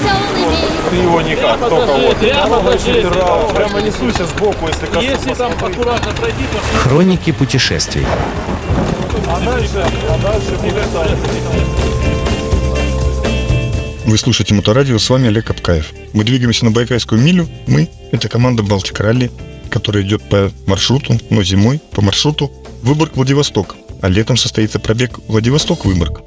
веселыми. Ты его никак, Прямо только вот. прямо прямо несуйся сбоку, если коснусь. Если там аккуратно пройти, то Хроники путешествий. А дальше, а дальше. Вы слушаете Моторадио, с вами Олег Капкаев. Мы двигаемся на Байкальскую милю. Мы – это команда Балтика Ралли, которая идет по маршруту, но зимой по маршруту Выборг-Владивосток, а летом состоится пробег Владивосток-Выборг.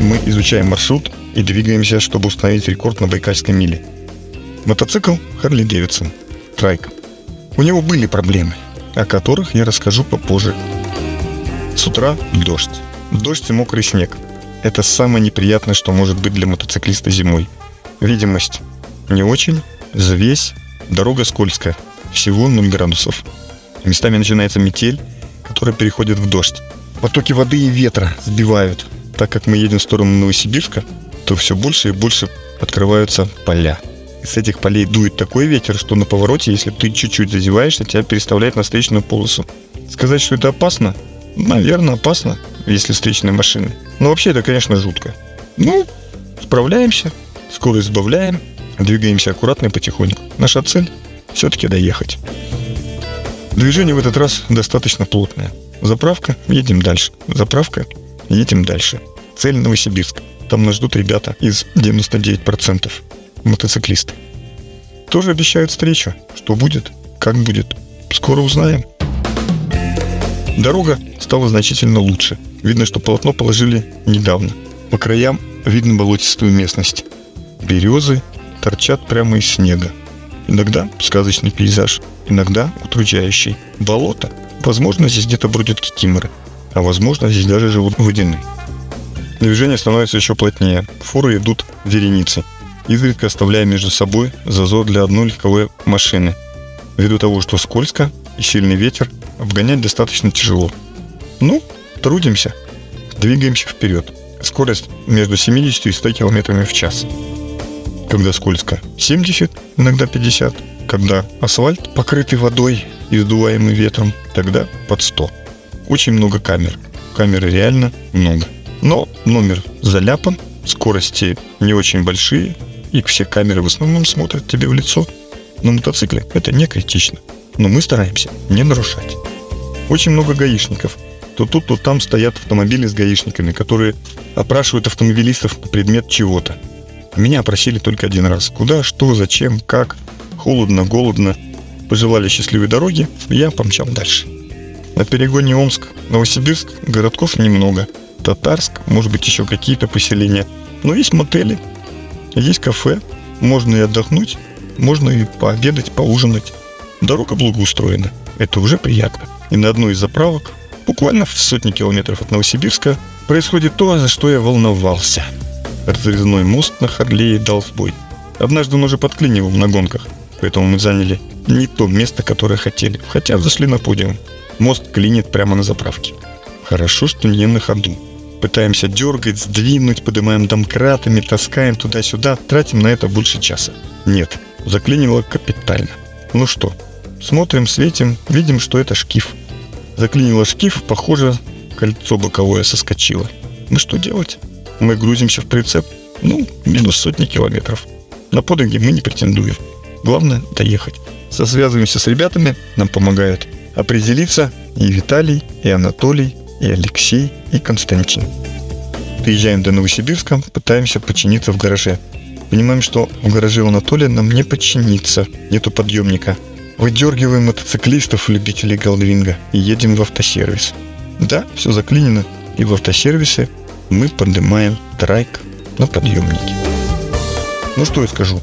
Мы изучаем маршрут и двигаемся, чтобы установить рекорд на Байкальской миле. Мотоцикл Харли Дэвидсон, Трайк. У него были проблемы, о которых я расскажу попозже. С утра дождь. Дождь и мокрый снег. Это самое неприятное, что может быть для мотоциклиста зимой. Видимость не очень, завесь, дорога скользкая, всего 0 градусов. Местами начинается метель, которая переходит в дождь. Потоки воды и ветра сбивают. Так как мы едем в сторону Новосибирска, то все больше и больше открываются поля. И с этих полей дует такой ветер, что на повороте, если ты чуть-чуть задеваешься, тебя переставляет на встречную полосу. Сказать, что это опасно? Наверное, опасно, если встречные машины. Но вообще это, конечно, жутко. Ну, справляемся, скорость сбавляем, двигаемся аккуратно и потихоньку. Наша цель – все-таки доехать. Движение в этот раз достаточно плотное. Заправка, едем дальше. Заправка, едем дальше. Цель Новосибирск. Там нас ждут ребята из 99% мотоциклисты. Тоже обещают встречу. Что будет, как будет, скоро узнаем. Дорога стала значительно лучше. Видно, что полотно положили недавно. По краям видно болотистую местность. Березы торчат прямо из снега. Иногда сказочный пейзаж, иногда утруждающий. Болото. Возможно, здесь где-то бродят кикиморы, а возможно, здесь даже живут водяные. Движение становится еще плотнее. Фуры идут вереницей, изредка оставляя между собой зазор для одной легковой машины. Ввиду того, что скользко и сильный ветер, обгонять достаточно тяжело. Ну, трудимся, двигаемся вперед. Скорость между 70 и 100 км в час. Когда скользко 70, иногда 50. Когда асфальт покрытый водой и сдуваемый ветром, тогда под 100. Очень много камер. Камеры реально много. Но номер заляпан, скорости не очень большие, и все камеры в основном смотрят тебе в лицо. На мотоцикле это не критично. Но мы стараемся не нарушать. Очень много гаишников. То тут, то там стоят автомобили с гаишниками, которые опрашивают автомобилистов на предмет чего-то. Меня опросили только один раз. Куда, что, зачем, как. Холодно, голодно. Пожелали счастливой дороги, я помчал дальше. На перегоне Омск, Новосибирск городков немного. Татарск, может быть, еще какие-то поселения. Но есть мотели, есть кафе. Можно и отдохнуть, можно и пообедать, поужинать. Дорога благоустроена. Это уже приятно. И на одной из заправок, буквально в сотни километров от Новосибирска, происходит то, за что я волновался. Разрезной мост на Харлее дал сбой. Однажды он уже подклинивал на гонках, поэтому мы заняли не то место, которое хотели, хотя зашли на подиум. Мост клинит прямо на заправке. Хорошо, что не на ходу. Пытаемся дергать, сдвинуть, поднимаем домкратами, таскаем туда-сюда, тратим на это больше часа. Нет, заклинило капитально. Ну что, смотрим, светим, видим, что это шкив. Заклинило шкив, похоже, кольцо боковое соскочило. Ну что делать? Мы грузимся в прицеп, ну, минус сотни километров. На подвиги мы не претендуем. Главное – доехать. Сосвязываемся с ребятами, нам помогают определиться и Виталий, и Анатолий, и Алексей, и Константин. Приезжаем до Новосибирска, пытаемся починиться в гараже. Понимаем, что в гараже у Анатолия нам не починиться, нету подъемника. Выдергиваем мотоциклистов, любителей галдвинга, и едем в автосервис. Да, все заклинено, и в автосервисе мы поднимаем трайк на подъемнике. Ну что я скажу,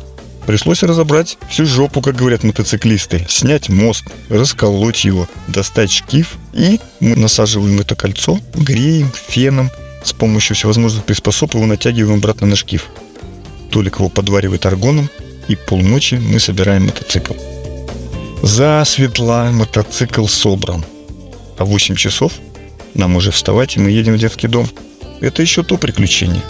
Пришлось разобрать всю жопу, как говорят мотоциклисты, снять мост, расколоть его, достать шкив, и мы насаживаем это кольцо, греем феном, с помощью всевозможных приспособ его натягиваем обратно на шкив. Толик его подваривает аргоном, и полночи мы собираем мотоцикл. Засветла мотоцикл собран. А в 8 часов нам уже вставать, и мы едем в детский дом. Это еще то приключение.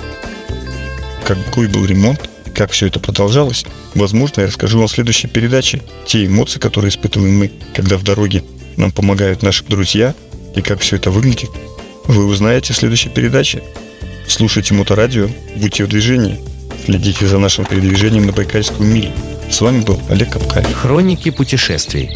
Какой был ремонт, как все это продолжалось, возможно, я расскажу вам в следующей передаче. Те эмоции, которые испытываем мы, когда в дороге нам помогают наши друзья, и как все это выглядит, вы узнаете в следующей передаче. Слушайте Моторадио, будьте в движении. Следите за нашим передвижением на Байкальскую милю. С вами был Олег Капкаль. Хроники путешествий.